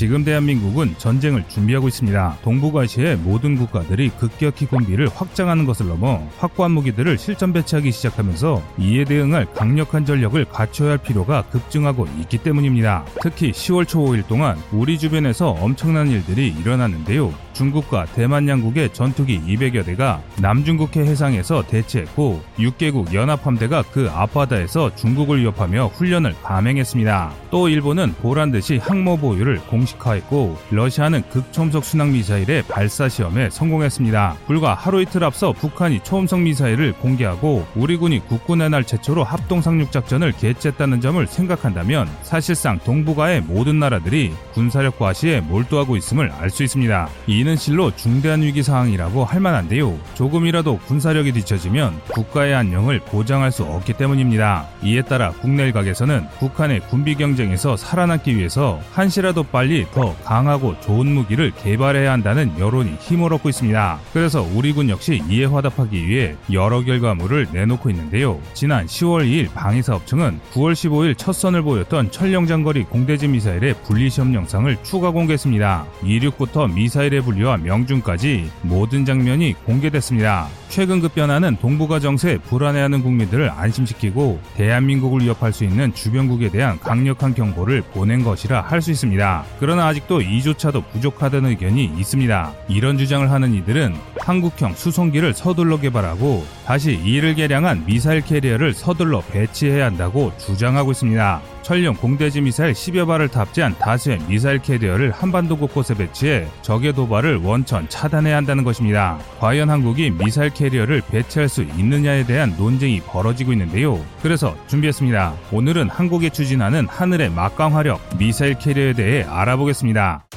지금 대한민국은 전쟁을 준비하고 있습니다. 동북아시아의 모든 국가들이 급격히 군비를 확장하는 것을 넘어 확고한 무기들을 실전 배치하기 시작하면서 이에 대응할 강력한 전력을 갖춰야 할 필요가 급증하고 있기 때문입니다. 특히 10월 초 5일 동안 우리 주변에서 엄청난 일들이 일어났는데요. 중국과 대만 양국의 전투기 200여 대가 남중국해 해상에서 대치했고 6개국 연합함대가 그 앞바다에서 중국을 위협하며 훈련을 감행했습니다. 또 일본은 보란 듯이 항모 보유를 공식 화했고 러시아는 극초음속 순항 미사일의 발사 시험에 성공했습니다. 불과 하루 이틀 앞서 북한이 초음속 미사일을 공개하고 우리 군이 국군의 날 최초로 합동 상륙 작전을 개최했다는 점을 생각한다면 사실상 동북아의 모든 나라들이 군사력 과시에 몰두하고 있음을 알 수 있습니다. 이는 실로 중대한 위기 상황이라고 할 만한데요. 조금이라도 군사력이 뒤처지면 국가의 안녕을 보장할 수 없기 때문입니다. 이에 따라 국내 일각에서는 북한의 군비 경쟁에서 살아남기 위해서 한시라도 빨리 더 강하고 좋은 무기를 개발해야 한다는 여론이 힘을 얻고 있습니다. 그래서 우리 군 역시 이에 화답하기 위해 여러 결과물을 내놓고 있는데요. 지난 10월 2일 방위사업청은 9월 15일 첫 선을 보였던 철령장거리 공대지 미사일의 분리시험 영상을 추가 공개했습니다. 이륙부터 미사일의 분리와 명중까지 모든 장면이 공개됐습니다. 최근 급변하는 동북아 정세에 불안해하는 국민들을 안심시키고 대한민국을 위협할 수 있는 주변국에 대한 강력한 경고를 보낸 것이라 할 수 있습니다. 그러나 아직도 이조차도 부족하다는 의견이 있습니다. 이런 주장을 하는 이들은 한국형 수송기를 서둘러 개발하고 다시 이를 개량한 미사일 캐리어를 서둘러 배치해야 한다고 주장하고 있습니다. 천룡 공대지 미사일 10여 발을 탑재한 다수의 미사일 캐리어를 한반도 곳곳에 배치해 적의 도발을 원천 차단해야 한다는 것입니다. 과연 한국이 미사일 캐리어를 배치할 수 있느냐에 대한 논쟁이 벌어지고 있는데요. 그래서 준비했습니다. 오늘은 한국이 추진하는 하늘의 막강 화력 미사일 캐리어에 대해 알아보겠습니다.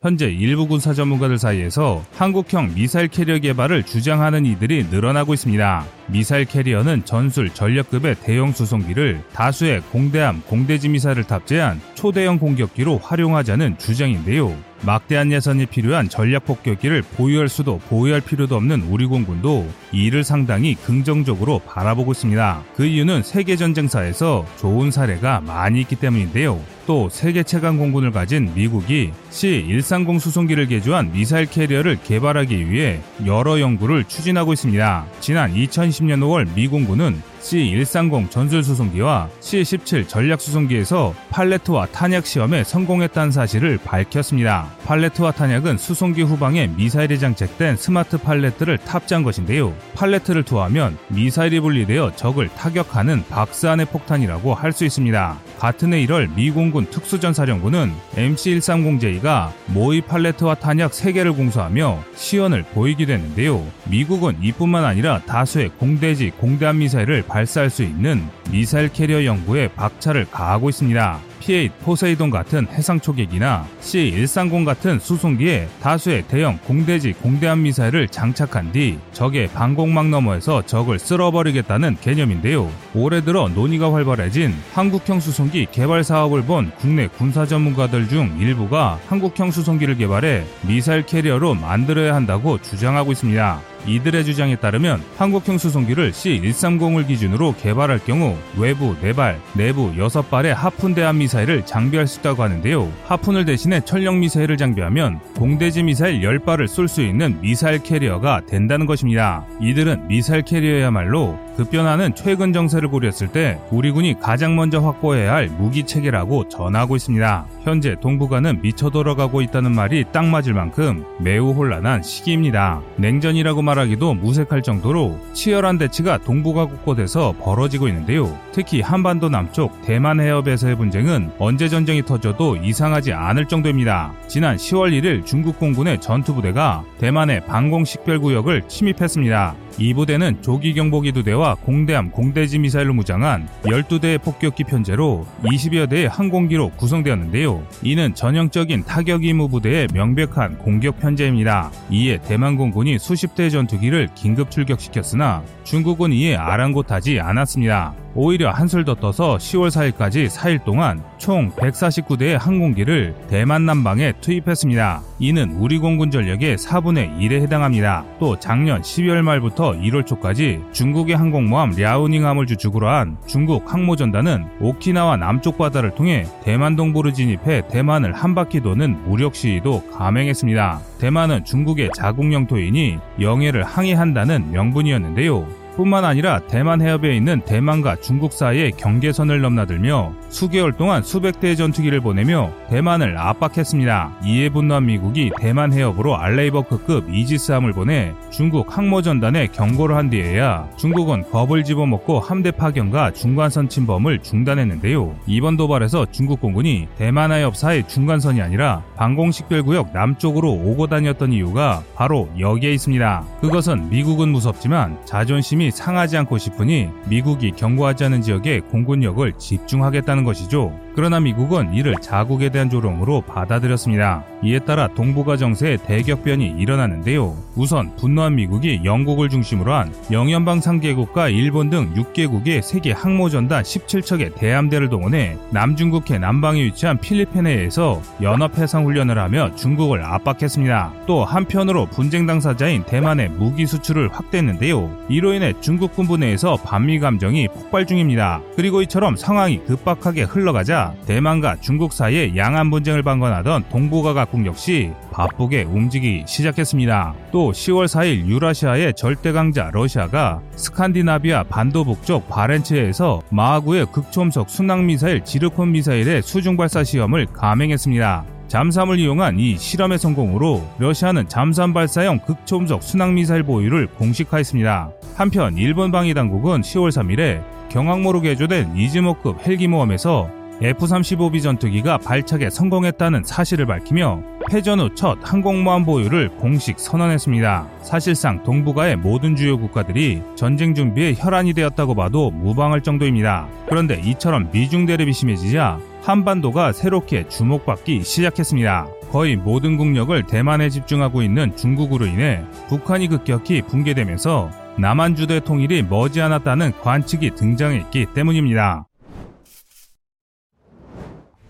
현재 일부 군사 전문가들 사이에서 한국형 미사일 캐리어 개발을 주장하는 이들이 늘어나고 있습니다. 미사일 캐리어는 전술 전력급의 대형 수송기를 다수의 공대함, 공대지 미사일을 탑재한 초대형 공격기로 활용하자는 주장인데요. 막대한 예산이 필요한 전략 폭격기를 보유할 수도 보유할 필요도 없는 우리 공군도 이를 상당히 긍정적으로 바라보고 있습니다. 그 이유는 세계 전쟁사에서 좋은 사례가 많이 있기 때문인데요. 또 세계 최강 공군을 가진 미국이 C-130 수송기를 개조한 미사일 캐리어를 개발하기 위해 여러 연구를 추진하고 있습니다. 지난 2010년 5월 미 공군은 C-130 전술수송기와 C-17 전략수송기에서 팔레트화 탄약 시험에 성공했다는 사실을 밝혔습니다. 팔레트화 탄약은 수송기 후방에 미사일이 장착된 스마트 팔레트를 탑재한 것인데요. 팔레트를 투하하면 미사일이 분리되어 적을 타격하는 박스 안의 폭탄이라고 할 수 있습니다. 같은 해 1월 미 공군 특수전사령부는 MC-130J가 모의 팔레트화 탄약 3개를 공수하며 시연을 보이기도 했는데요. 미국은 이뿐만 아니라 다수의 공대지, 공대함 미사일을 발사할 수 있는 미사일 캐리어 연구에 박차를 가하고 있습니다. P-8 포세이돈 같은 해상 초계기나 C-130 같은 수송기에 다수의 대형 공대지 공대함 미사일을 장착한 뒤 적의 방공망 너머에서 적을 쓸어버리겠다는 개념인데요. 올해 들어 논의가 활발해진 한국형 수송기 개발 사업을 본 국내 군사 전문가들 중 일부가 한국형 수송기를 개발해 미사일 캐리어로 만들어야 한다고 주장하고 있습니다. 이들의 주장에 따르면 한국형 수송기를 C-130을 기준으로 개발할 경우 외부 4발, 내부 6발의 하푼 대함 미사일을 장비할 수 있다고 하는데요. 하푼을 대신해 천룡 미사일을 장비하면 공대지 미사일 10발을 쏠 수 있는 미사일 캐리어가 된다는 것입니다. 이들은 미사일 캐리어야말로 급변하는 최근 정세를 고려했을 때 우리 군이 가장 먼저 확보해야 할 무기 체계라고 전하고 있습니다. 현재 동북아는 미쳐 돌아가고 있다는 말이 딱 맞을 만큼 매우 혼란한 시기입니다. 냉전이라고 말하기도 무색할 정도로 치열한 대치가 동북아 곳곳에서 벌어지고 있는데요. 특히 한반도 남쪽 대만 해협에서의 분쟁은 언제 전쟁이 터져도 이상하지 않을 정도입니다. 지난 10월 1일 중국 공군의 전투부대가 대만의 방공식별구역을 침입했습니다. 이 부대는 조기 경보기 두대와 공대함, 공대지 미사일로 무장한 12대의 폭격기 편제로 20여 대의 항공기로 구성되었는데요. 이는 전형적인 타격 임무 부대의 명백한 공격 편제입니다. 이에 대만 공군이 수십 대의 전투기를 긴급 출격시켰으나 중국은 이에 아랑곳하지 않았습니다. 오히려 한술 더 떠서 10월 4일까지 4일 동안 총 149대의 항공기를 대만 남방에 투입했습니다. 이는 우리 공군 전력의 4분의 1에 해당합니다. 또 작년 12월 말부터 1월 초까지 중국의 항공모함 랴오닝함을 주축으로 한 중국 항모전단은 오키나와 남쪽 바다를 통해 대만 동부를 진입해 대만을 한 바퀴 도는 무력 시위도 감행했습니다. 대만은 중국의 자국 영토이니 영해를 항해한다는 명분이었는데요. 뿐만 아니라 대만 해협에 있는 대만과 중국 사이의 경계선을 넘나들며 수개월 동안 수백 대의 전투기를 보내며 대만을 압박했습니다. 이에 분노한 미국이 대만 해협으로 알레이버크급 이지스함을 보내 중국 항모전단에 경고를 한 뒤에야 중국은 겁을 집어먹고 함대 파견과 중간선 침범을 중단했는데요. 이번 도발에서 중국 공군이 대만 해협 사이 중간선이 아니라 방공식별구역 남쪽으로 오고 다녔던 이유가 바로 여기에 있습니다. 그것은 미국은 무섭지만 자존심이 상하지 않고 싶으니 미국이 경고하지 않은 지역에 공군력을 집중하겠다는 것이죠. 그러나 미국은 이를 자국에 대한 조롱으로 받아들였습니다. 이에 따라 동북아 정세에 대격변이 일어났는데요. 우선 분노한 미국이 영국을 중심으로 한 영연방 3개국과 일본 등 6개국의 세계 항모전단 17척의 대함대를 동원해 남중국해 남방에 위치한 필리핀해에서 연합해상훈련을 하며 중국을 압박했습니다. 또 한편으로 분쟁 당사자인 대만의 무기 수출을 확대했는데요. 이로 인해 중국 군부 내에서 반미 감정이 폭발 중입니다. 그리고 이처럼 상황이 급박하게 흘러가자 대만과 중국 사이에 양안 분쟁을 방관하던 동북아 각국 역시 바쁘게 움직이기 시작했습니다. 또 10월 4일 유라시아의 절대 강자 러시아가 스칸디나비아 반도 북쪽 바렌츠해에서 마하구의 극초음속 순항 미사일 지르콘 미사일의 수중 발사 시험을 감행했습니다. 잠수함을 이용한 이 실험의 성공으로 러시아는 잠수함 발사형 극초음속 순항미사일 보유를 공식화했습니다. 한편 일본 방위 당국은 10월 3일에 경항모로 개조된 이즈모급 헬기모함에서 F-35B 전투기가 발착에 성공했다는 사실을 밝히며 패전 후 첫 항공모함 보유를 공식 선언했습니다. 사실상 동북아의 모든 주요 국가들이 전쟁 준비에 혈안이 되었다고 봐도 무방할 정도입니다. 그런데 이처럼 미중 대립이 심해지자 한반도가 새롭게 주목받기 시작했습니다. 거의 모든 국력을 대만에 집중하고 있는 중국으로 인해 북한이 급격히 붕괴되면서 남한 주도의 통일이 머지않았다는 관측이 등장했기 때문입니다.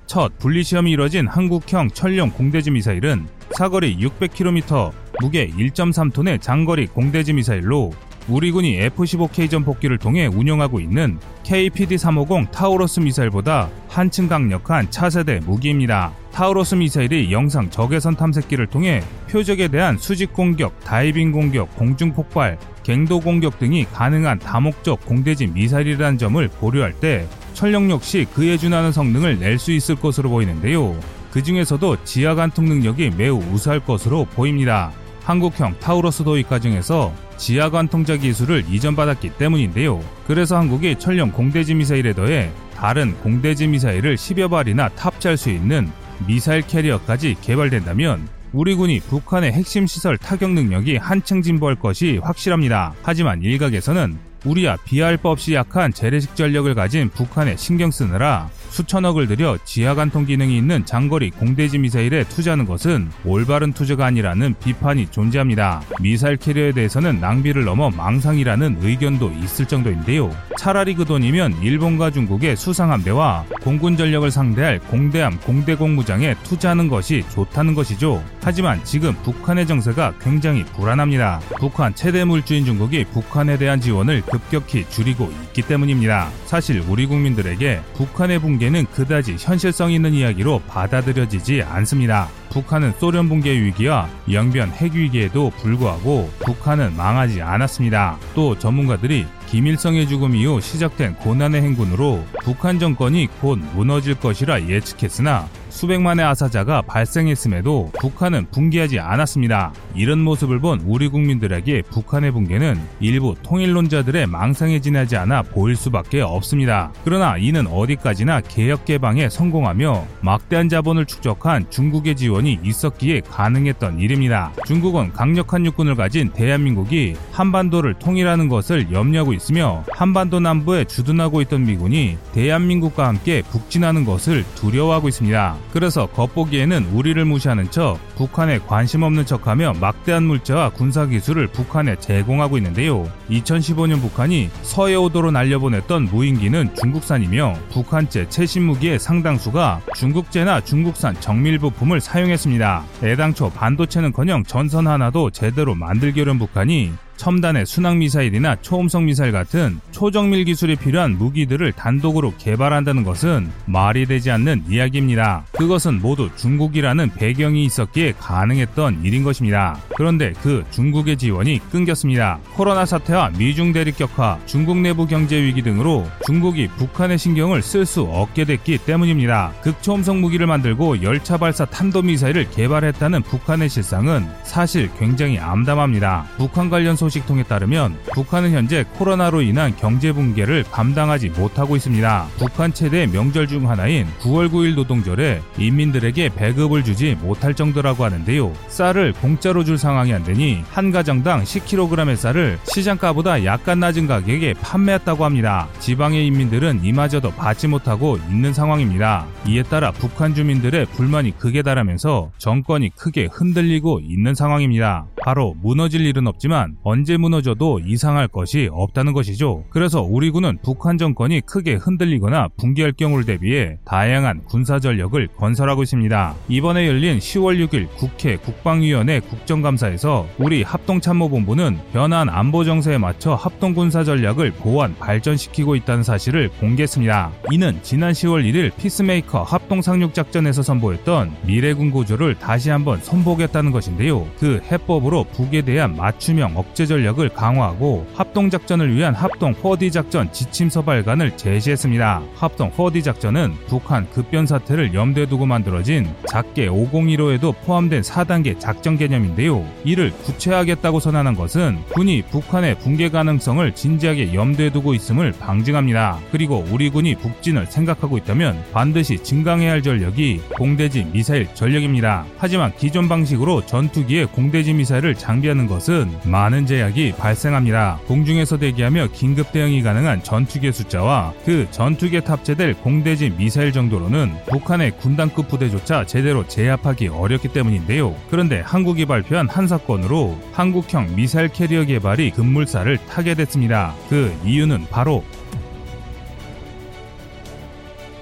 첫 분리시험이 이뤄진 한국형 천룡 공대지 미사일은 사거리 600km, 무게 1.3톤의 장거리 공대지 미사일로 우리 군이 F-15K 전폭기를 통해 운영하고 있는 KEPD-350 타우러스 미사일보다 한층 강력한 차세대 무기입니다. 타우러스 미사일이 영상 적외선 탐색기를 통해 표적에 대한 수직 공격, 다이빙 공격, 공중 폭발, 갱도 공격 등이 가능한 다목적 공대지 미사일이라는 점을 고려할 때 천룡 역시 그에 준하는 성능을 낼 수 있을 것으로 보이는데요. 그 중에서도 지하 관통 능력이 매우 우수할 것으로 보입니다. 한국형 타우러스 도입 과정에서 지하 관통자 기술을 이전받았기 때문인데요. 그래서 한국이 천룡 공대지 미사일에 더해 다른 공대지 미사일을 10여 발이나 탑재할 수 있는 미사일 캐리어까지 개발된다면 우리 군이 북한의 핵심 시설 타격 능력이 한층 진보할 것이 확실합니다. 하지만 일각에서는 우리야 비할 바 없이 약한 재래식 전력을 가진 북한에 신경 쓰느라 수천억을 들여 지하관통 기능이 있는 장거리 공대지 미사일에 투자하는 것은 올바른 투자가 아니라는 비판이 존재합니다. 미사일 캐리어에 대해서는 낭비를 넘어 망상이라는 의견도 있을 정도인데요. 차라리 그 돈이면 일본과 중국의 수상함대와 공군 전력을 상대할 공대함 공대공무장에 투자하는 것이 좋다는 것이죠. 하지만 지금 북한의 정세가 굉장히 불안합니다. 북한 최대 물주인 중국이 북한에 대한 지원을 급격히 줄이고 있기 때문입니다. 사실 우리 국민들에게 북한의 붕괴 는 그다지 현실성 있는 이야기로 받아들여지지 않습니다. 북한은 소련 붕괴 위기와 영변 핵 위기에도 불구하고 북한은 망하지 않았습니다. 또 전문가들이 김일성의 죽음 이후 시작된 고난의 행군으로 북한 정권이 곧 무너질 것이라 예측했으나 수백만의 아사자가 발생했음에도 북한은 붕괴하지 않았습니다. 이런 모습을 본 우리 국민들에게 북한의 붕괴는 일부 통일론자들의 망상에 지나지 않아 보일 수밖에 없습니다. 그러나 이는 어디까지나 개혁 개방에 성공하며 막대한 자본을 축적한 중국의 지원이 있었기에 가능했던 일입니다. 중국은 강력한 육군을 가진 대한민국이 한반도를 통일하는 것을 염려하고 있으며 한반도 남부에 주둔하고 있던 미군이 대한민국과 함께 북진하는 것을 두려워하고 있습니다. 그래서 겉보기에는 우리를 무시하는 척 북한에 관심 없는 척하며 막대한 물자와 군사 기술을 북한에 제공하고 있는데요. 2015년 북한이 서해오도로 날려보냈던 무인기는 중국산이며 북한제 최신 무기의 상당수가 중국제나 중국산 정밀 부품을 사용했습니다. 애당초 반도체는커녕 전선 하나도 제대로 만들기 어려운 북한이 첨단의 순항 미사일이나 초음속 미사일 같은 초정밀 기술이 필요한 무기들을 단독으로 개발한다는 것은 말이 되지 않는 이야기입니다. 그것은 모두 중국이라는 배경이 있었기에 가능했던 일인 것입니다. 그런데 그 중국의 지원이 끊겼습니다. 코로나 사태와 미중 대립 격화, 중국 내부 경제 위기 등으로 중국이 북한의 신경을 쓸 수 없게 됐기 때문입니다. 극초음속 무기를 만들고 열차 발사 탄도 미사일을 개발했다는 북한의 실상은 사실 굉장히 암담합니다. 북한 관련 소 소식통에 따르면 북한은 현재 코로나로 인한 경제 붕괴를 감당하지 못하고 있습니다. 북한 최대 명절 중 하나인 9월 9일 노동절에 인민들에게 배급을 주지 못할 정도라고 하는데요. 쌀을 공짜로 줄 상황이 안 되니 한 가정당 10kg의 쌀을 시장가보다 약간 낮은 가격에 판매했다고 합니다. 지방의 인민들은 이마저도 받지 못하고 있는 상황입니다. 이에 따라 북한 주민들의 불만이 크게 달하면서 정권이 크게 흔들리고 있는 상황입니다. 바로 무너질 일은 없지만 언제 무너져도 이상할 것이 없다는 것이죠. 그래서 우리 군은 북한 정권이 크게 흔들리거나 붕괴할 경우를 대비해 다양한 군사 전력을 건설하고 있습니다. 이번에 열린 10월 6일 국회 국방위원회 국정감사에서 우리 합동참모본부는 변한 안보 정세에 맞춰 합동 군사 전략을 보완 발전시키고 있다는 사실을 공개했습니다. 이는 지난 10월 1일 피스메이커 합동 상륙 작전에서 선보였던 미래군 구조를 다시 한번 선보이겠다는 것인데요. 그 해법으로 북에 대한 맞춤형 억제 전략을 강화하고 합동작전을 위한 합동 4D 작전 지침서 발간을 제시했습니다. 합동 4D 작전은 북한 급변 사태를 염두에 두고 만들어진 작계 5015에도 포함된 4단계 작전 개념인데요. 이를 구체화하겠다고 선언한 것은 군이 북한의 붕괴 가능성을 진지하게 염두에 두고 있음을 방증합니다. 그리고 우리 군이 북진을 생각하고 있다면 반드시 증강해야 할 전력이 공대지 미사일 전력입니다. 하지만 기존 방식으로 전투기에 공대지 미사일 을 장비하는 것은 많은 제 제약이 발생합니다. 공중에서 대기하며 긴급 대응이 가능한 전투기의 숫자와 그 전투기에 탑재될 공대지 미사일 정도로는 북한의 군단급 부대조차 제대로 제압하기 어렵기 때문인데요. 그런데 한국이 발표한 한 사건으로 한국형 미사일 캐리어 개발이 급물살을 타게 됐습니다. 그 이유는 바로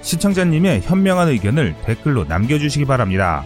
시청자님의 현명한 의견을 댓글로 남겨주시기 바랍니다.